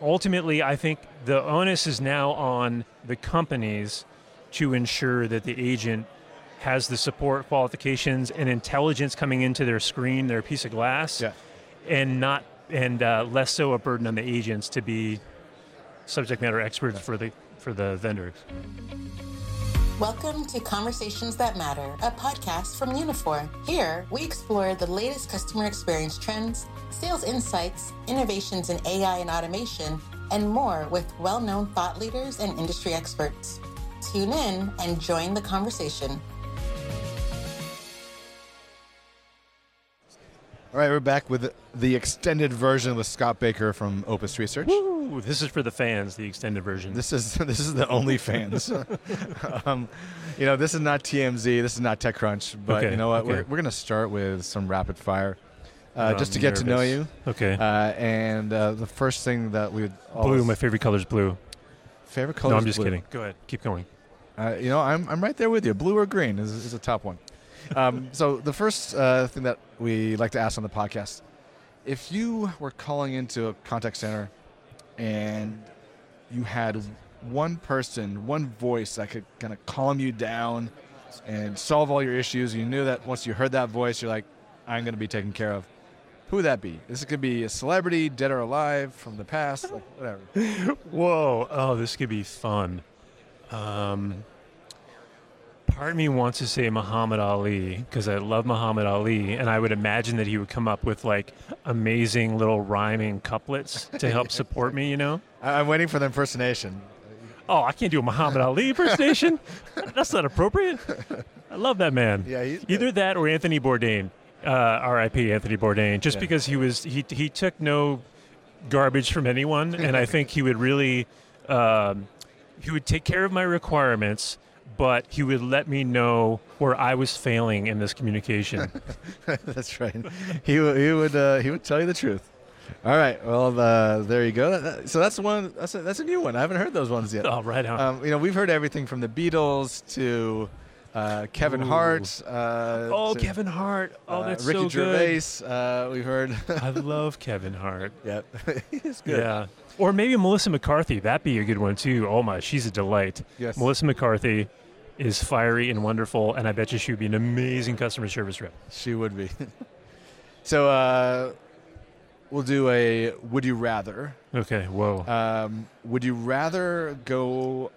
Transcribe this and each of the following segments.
ultimately, I think the onus is now on the companies to ensure that the agent has the support qualifications and intelligence coming into their screen, their piece of glass, Yeah. and not and uh, less so a burden on the agents to be subject matter experts for the for the vendors. Welcome to Conversations That Matter, a podcast from Uniphore. Here, we explore the latest customer experience trends, sales insights, innovations in AI and automation, and more with well known thought leaders and industry experts. Tune in and join the conversation. All right, we're back with the extended version with Scott Baker from Opus Research. Woo! This is for the fans, the extended version. This is this is the only fans. um, you know, this is not TMZ. This is not TechCrunch. But Okay, you know what? okay. We're, we're going to start with some rapid fire, uh, just to get to know you. okay. Uh, and uh, the first thing that we would blue. My favorite color is blue. favorite color. no, I'm just blue. kidding. Go ahead. Keep going. Uh, you know, I'm, I'm right there with you. Blue or green is, is a top one. Um, so the first uh, thing that we like to ask on the podcast, if you were calling into a contact center and you had one person, one voice that could kind of calm you down and solve all your issues, you knew that once you heard that voice, you're like, I'm going to be taken care of. Who would that be? This could be a celebrity, dead or alive, from the past, like whatever. Whoa! Oh, this could be fun. Um, part of me wants to say Muhammad Ali because I love Muhammad Ali, and I would imagine that he would come up with like amazing little rhyming couplets to help support me. You know? I- I'm waiting for the impersonation. Oh, I can't do a Muhammad Ali impersonation. That's not appropriate. I love that man. Yeah, he's good. Either that or Anthony Bourdain. Uh, R.I.P. Anthony Bourdain. Just Yeah. because he was he he took no garbage from anyone, and I think he would really um, he would take care of my requirements, but he would let me know where I was failing in this communication. That's right. He w- he would uh, he would tell you the truth. All right. Well, uh, there you go. That- that- So that's one. That's a, that's a new one. I haven't heard those ones yet. oh, right on. Um, you know, we've heard everything from the Beatles to uh, Kevin Ooh. Hart. Uh, oh, Kevin Hart. Oh, uh, that's Ricky so good. Ricky Gervais. Uh, we've heard. I love Kevin Hart. Yep, he's good. Yeah. Or maybe Melissa McCarthy. That'd be a good one too. Oh my, she's a delight. Yes. Melissa McCarthy is fiery and wonderful, and I bet you she would be an amazing customer service rep. She would be. so uh, we'll do a would you rather. Okay. Whoa. Um, would you rather go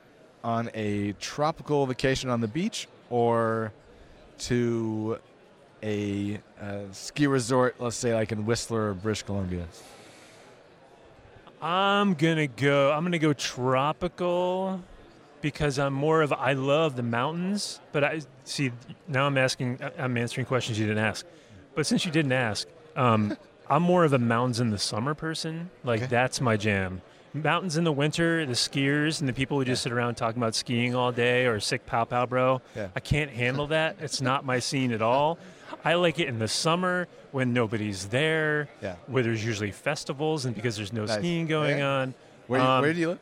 on a tropical vacation on the beach or to a uh, ski resort, let's say like in Whistler or British Columbia? I'm gonna go. I'm gonna go tropical because I'm more of. I love the mountains, but I see now. I'm asking. I'm answering questions you didn't ask. But since you didn't ask, um, I'm more of a mountains in the summer person. Like Okay. that's my jam. Mountains in the winter, the skiers and the people who just sit around talking about skiing all day or sick pow pow bro. Yeah. I can't handle that. It's not my scene at all. I like it in the summer when nobody's there, Yeah. where there's usually festivals and because there's no Nice. skiing going Yeah. on. Where, Um, where do you live?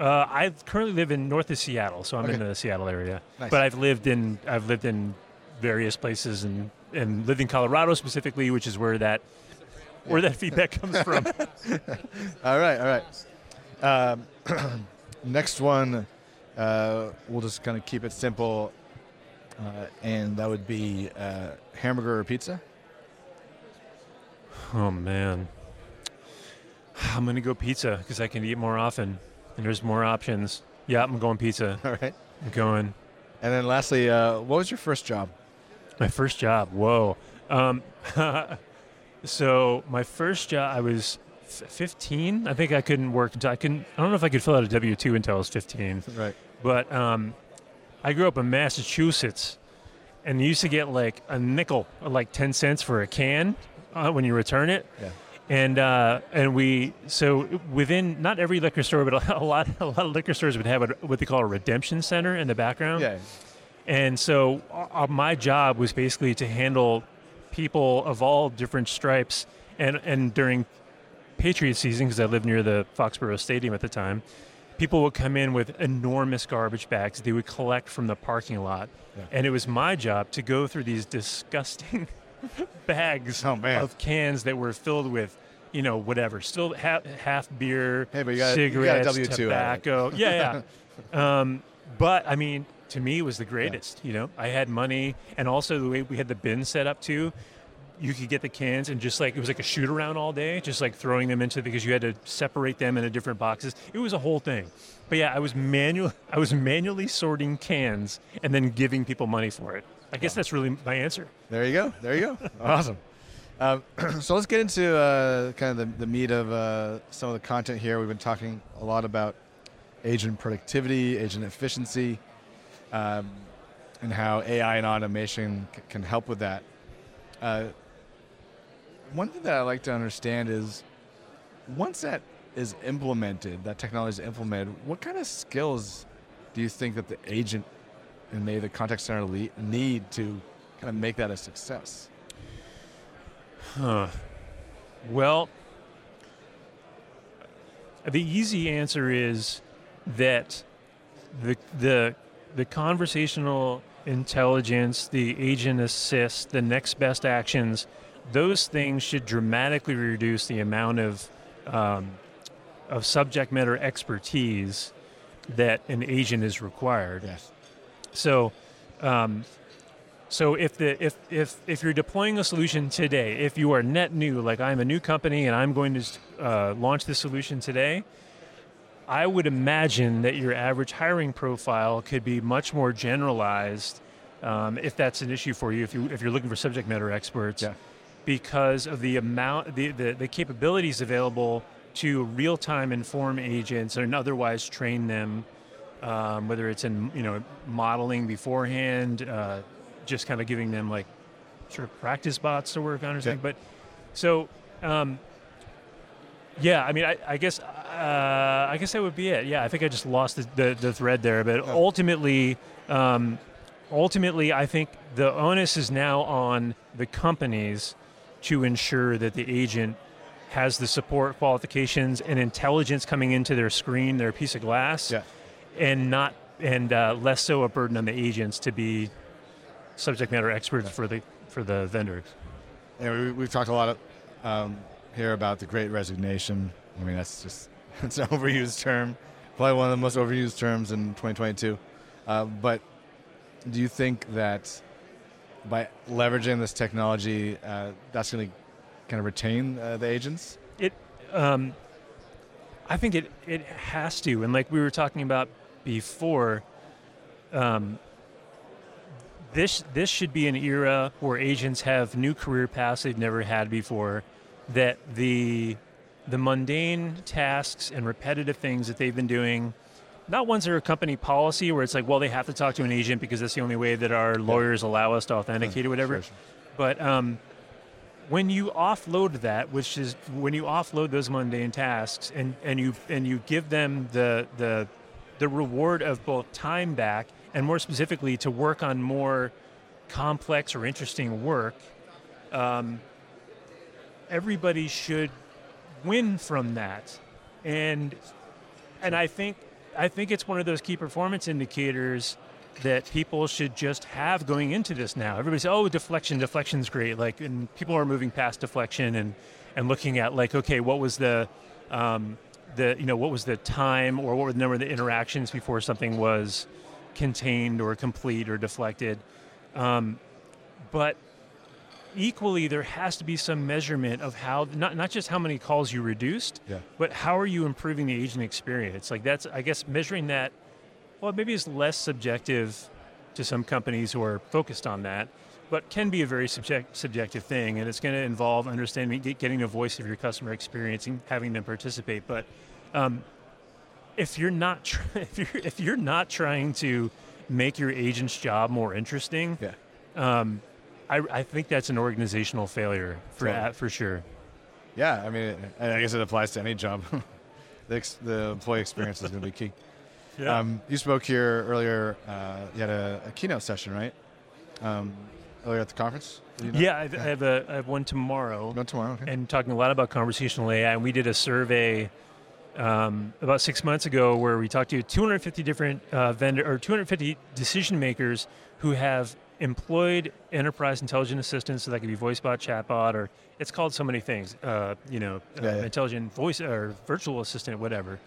Uh, I currently live in north of Seattle, so I'm Okay. in the Seattle area. Nice. But I've lived in I've lived in various places and and lived in Colorado specifically, which is where that where that feedback comes from. All right, all right. Um, next one, uh, we'll just kind of keep it simple, uh, and that would be uh, hamburger or pizza. oh man, I'm gonna go pizza because I can eat more often and there's more options. Yeah, I'm going pizza. All right. I'm going. And then lastly, uh, what was your first job? My first job. Whoa. Um, so my first job, I was 15. I think I couldn't work until I couldn't. I don't know if I could fill out a W two until I was 15. Right. But um, I grew up in Massachusetts, and you used to get like a nickel, or like 10 cents for a can uh, when you return it. Yeah. And uh, and we so within not every liquor store, but a lot a lot of liquor stores would have a, what they call a redemption center in the background. Yeah. And so uh, my job was basically to handle people of all different stripes. And, and during Patriot season, because I lived near the Foxborough Stadium at the time, people would come in with enormous garbage bags they would collect from the parking lot. Yeah. And it was my job to go through these disgusting bags Oh, of cans that were filled with you know, whatever. Still half, half beer, Hey, got- you got a cigarettes, W-2 out of it. tobacco. Yeah, yeah. um, but I mean, to me, it was the greatest. You know, I had money, and also the way we had the bin set up too. You could get the cans and just like it was like a shoot around all day, just like throwing them into because you had to separate them into different boxes. It was a whole thing. But yeah, I was manual. I was manually sorting cans and then giving people money for it. I guess that's really my answer. There you go. There you go. awesome. Um, so let's get into uh, kind of the, the meat of uh, some of the content here. We've been talking a lot about agent productivity, agent efficiency, um, and how AI and automation c- can help with that. Uh, one thing that I like to understand is once that is implemented, that technology is implemented, what kind of skills do you think that the agent and maybe the contact center need to kind of make that a success? Huh. Well, the easy answer is that the the the conversational intelligence, the agent assist, the next best actions, those things should dramatically reduce the amount of um, of subject matter expertise that an agent is required. Yes. So, um, so if the if if if you're deploying a solution today, if you are net new, like I'm a new company and I'm going to uh, launch this solution today, I would imagine that your average hiring profile could be much more generalized, um, if that's an issue for you. If you if you're looking for subject matter experts, Yeah. Because of the amount the, the, the capabilities available to real-time inform agents and otherwise train them um, whether it's in you know modeling beforehand uh, just kind of giving them like sort of practice bots to work on or something. But so um, yeah i mean i, I guess uh, i guess that would be it. Yeah i think i just lost the, the, the thread there. But ultimately um, ultimately i think the onus is now on the companies to ensure that the agent has the support qualifications and intelligence coming into their screen their piece of glass Yeah. and not and uh, less so a burden on the agents to be subject matter experts for the for the vendors Yeah, we, we've talked a lot of, um, here about the Great Resignation. I mean, that's just it's an overused term, probably one of the most overused terms in 2022. Uh, but do you think that by leveraging this technology, uh, that's going to kind of retain uh, the agents? it um, i think it it has to and like we were talking about before um, this this should be an era where agents have new career paths they've never had before that the the mundane tasks and repetitive things that they've been doing not ones that are company policy where it's like well they have to talk to an agent because that's the only way that our lawyers allow us to authenticate or whatever. Sure, sure. but um, when you offload that, which is when you offload those mundane tasks, and, and you and you give them the the the reward of both time back and more specifically to work on more complex or interesting work, um, everybody should win from that, and and I think I think it's one of those key performance indicators that people should just have going into this now. Everybody says, "Oh, deflection, deflection's great." Like, and people are moving past deflection and and looking at like, okay, what was the um, the you know what was the time or what were the number of the interactions before something was contained or complete or deflected. Um, but equally, there has to be some measurement of how not not just how many calls you reduced, Yeah. but how are you improving the agent experience? Like that's I guess measuring that. Well, maybe it's less subjective to some companies who are focused on that, but can be a very subject, subjective thing, and it's going to involve understanding, get, getting a voice of your customer experience, and having them participate. But um, if you're not tr- if you're if you're not trying to make your agent's job more interesting, Yeah. um, I, I think that's an organizational failure for Totally. for sure. Yeah, I mean, and I guess it applies to any job. the, ex- the employee experience is going to be key. Um, you spoke here earlier. Uh, you had a, a keynote session, right? Um, earlier at the conference. You know? yeah, I, I have a I have one tomorrow. Not tomorrow. Okay. and talking a lot about conversational AI. And we did a survey um, about six months ago where we talked to 250 different uh, vendor or 250 decision makers who have employed enterprise intelligent assistants, so that could be voice bot, chatbot, or it's called so many things. Uh, you know, uh, Yeah, yeah. intelligent voice or virtual assistant, whatever.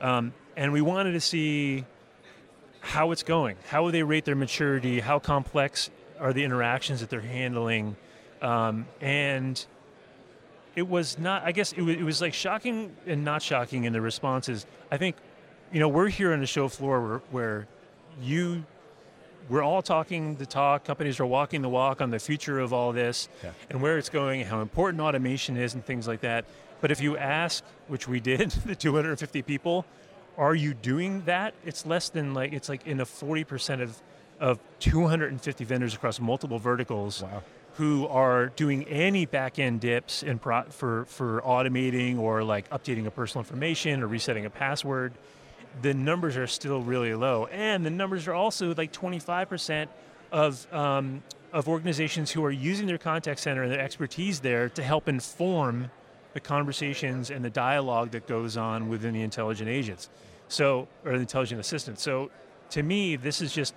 Um, and we wanted to see how it's going. How will they rate their maturity? How complex are the interactions that they're handling? Um, and it was not. I guess it was, it was like shocking and not shocking in the responses. I think, you know, we're here on the show floor where, where you, we're all talking the talk. Companies are walking the walk on the future of all this Yeah. and where it's going, and how important automation is, and things like that. But if you ask, which we did, the 250 people, are you doing that? It's less than like it's like in the 40% of of 250 vendors across multiple verticals Wow. who are doing any back end dips in pro- for for automating or like updating a personal information or resetting a password. The numbers are still really low, and the numbers are also like 25% of um, of organizations who are using their contact center and their expertise there to help inform the conversations and the dialogue that goes on within the intelligent agents. So, or the intelligent assistant. So, to me, this is just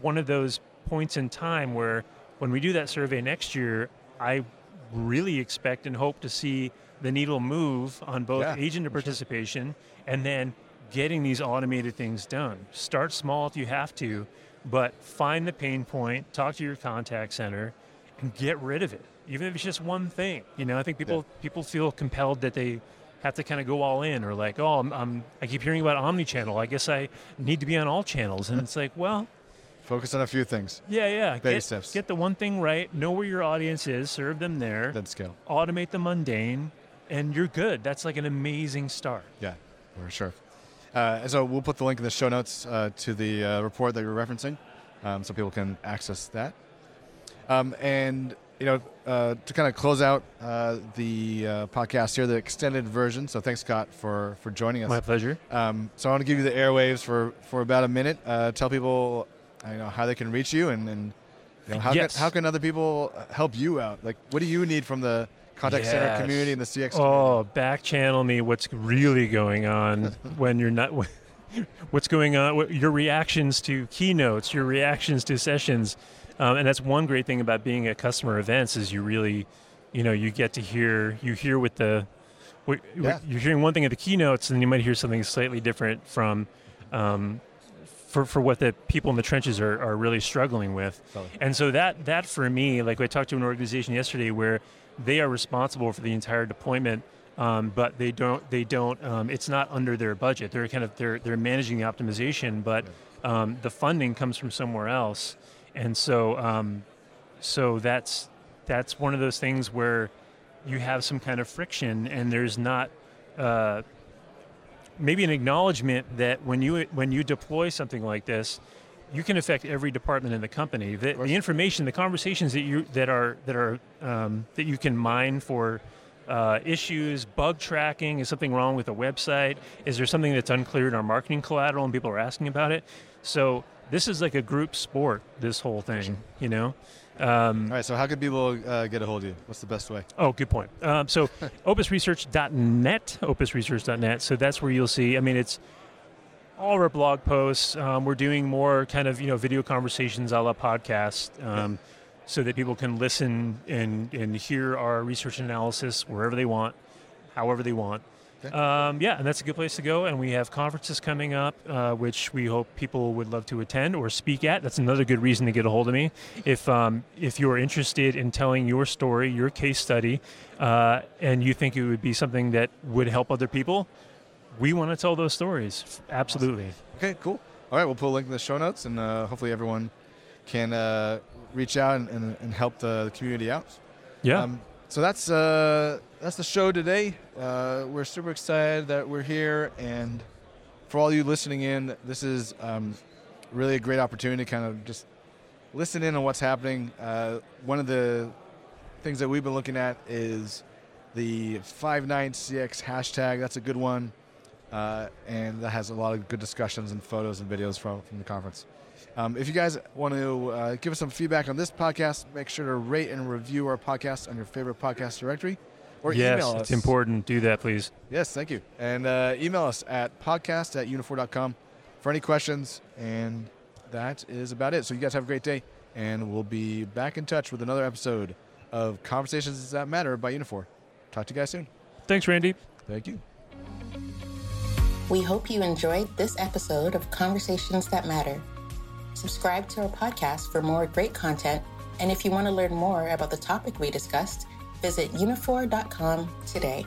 one of those points in time where when we do that survey next year, I really expect and hope to see the needle move on both Yeah, agent participation and then getting these automated things done. Start small if you have to, but find the pain point, talk to your contact center, and get rid of it. Even if it's just one thing. You know, I think people people feel compelled that they have to kind of go all in or like, oh, I'm, I'm I keep hearing about omni-channel. I guess I need to be on all channels. And it's like, well, Focus on a few things. yeah, yeah. Baby get, steps. Get the one thing right. Know where your audience is. Serve them there. Then scale. automate the mundane, and you're good. That's like an amazing start. Yeah, for sure. Uh, so we'll put the link in the show notes uh, to the uh, report that you're referencing, um, so people can access that. Um, and you know, uh, to kind of close out uh, the uh, podcast here, the extended version. So thanks, Scott, for for joining us. My pleasure. Um, so I want to give you the airwaves for, for about a minute. Uh, tell people, you know, how they can reach you, and, and you know, how Yes. can, how can other people help you out? Like, what do you need from the contact center community and the CX? community? Oh, back channel me what's really going on when you're not. What's going on? what- Your reactions to keynotes, your reactions to sessions, um, and that's one great thing about being at customer events is you really, you know, you get to hear you hear with the, what, Yeah. you're hearing one thing at the keynotes, and you might hear something slightly different from, um, for for what the people in the trenches are, are really struggling with. Totally. And so that that for me, like I talked to an organization yesterday where they are responsible for the entire deployment, um, but they don't they don't um, it's not under their budget. They're kind of they're they're managing the optimization, but um, the funding comes from somewhere else, and so um, so that's that's one of those things where you have some kind of friction, and there's not. Uh, maybe an acknowledgement that when you when you deploy something like this, you can affect every department in the company. The, the information, the conversations that you that are that are um, that you can mine for uh, issues, bug tracking. Is something wrong with a website? Is there something that's unclear in our marketing collateral and people are asking about it? So this is like a group sport. This whole thing, you know. Um, All right. So how can people uh, get a hold of you? What's the best way? Oh, good point. Um, so, opusresearch.net, opusresearch.net. So that's where you'll see. I mean, it's all of our blog posts. Um, we're doing more kind of you know video conversations a la podcast, um, so that people can listen and and hear our research and analysis wherever they want, however they want. Okay. Um, yeah, and that's a good place to go. And we have conferences coming up, uh, which we hope people would love to attend or speak at. That's another good reason to get a hold of me. If um, if you're interested in telling your story, your case study, uh, and you think it would be something that would help other people, we want to tell those stories. Absolutely. Okay. Cool. All right. We'll put a link in the show notes, and uh, hopefully everyone can uh, reach out and, and, and help the community out. Yeah. Um, so that's uh, that's the show today. Uh, we're super excited that we're here, and for all you listening in, this is um, really a great opportunity to kind of just listen in on what's happening. Uh, one of the things that we've been looking at is the 59CX hashtag. That's a good one, uh, and that has a lot of good discussions and photos and videos from from the conference. Um, if you guys want to uh, give us some feedback on this podcast, make sure to rate and review our podcast on your favorite podcast directory, or yes, email us. it's important. Do that, please. Yes, thank you. And uh, email us at podcast at uniphore.com for any questions. And that is about it. So you guys have a great day. and we'll be back in touch with another episode of Conversations That Matter by Uniphore. Talk to you guys soon. Thanks, Randy. Thank you. We hope you enjoyed this episode of Conversations That Matter. Subscribe to our podcast for more great content, and if you want to learn more about the topic we discussed, visit uniphore.com today.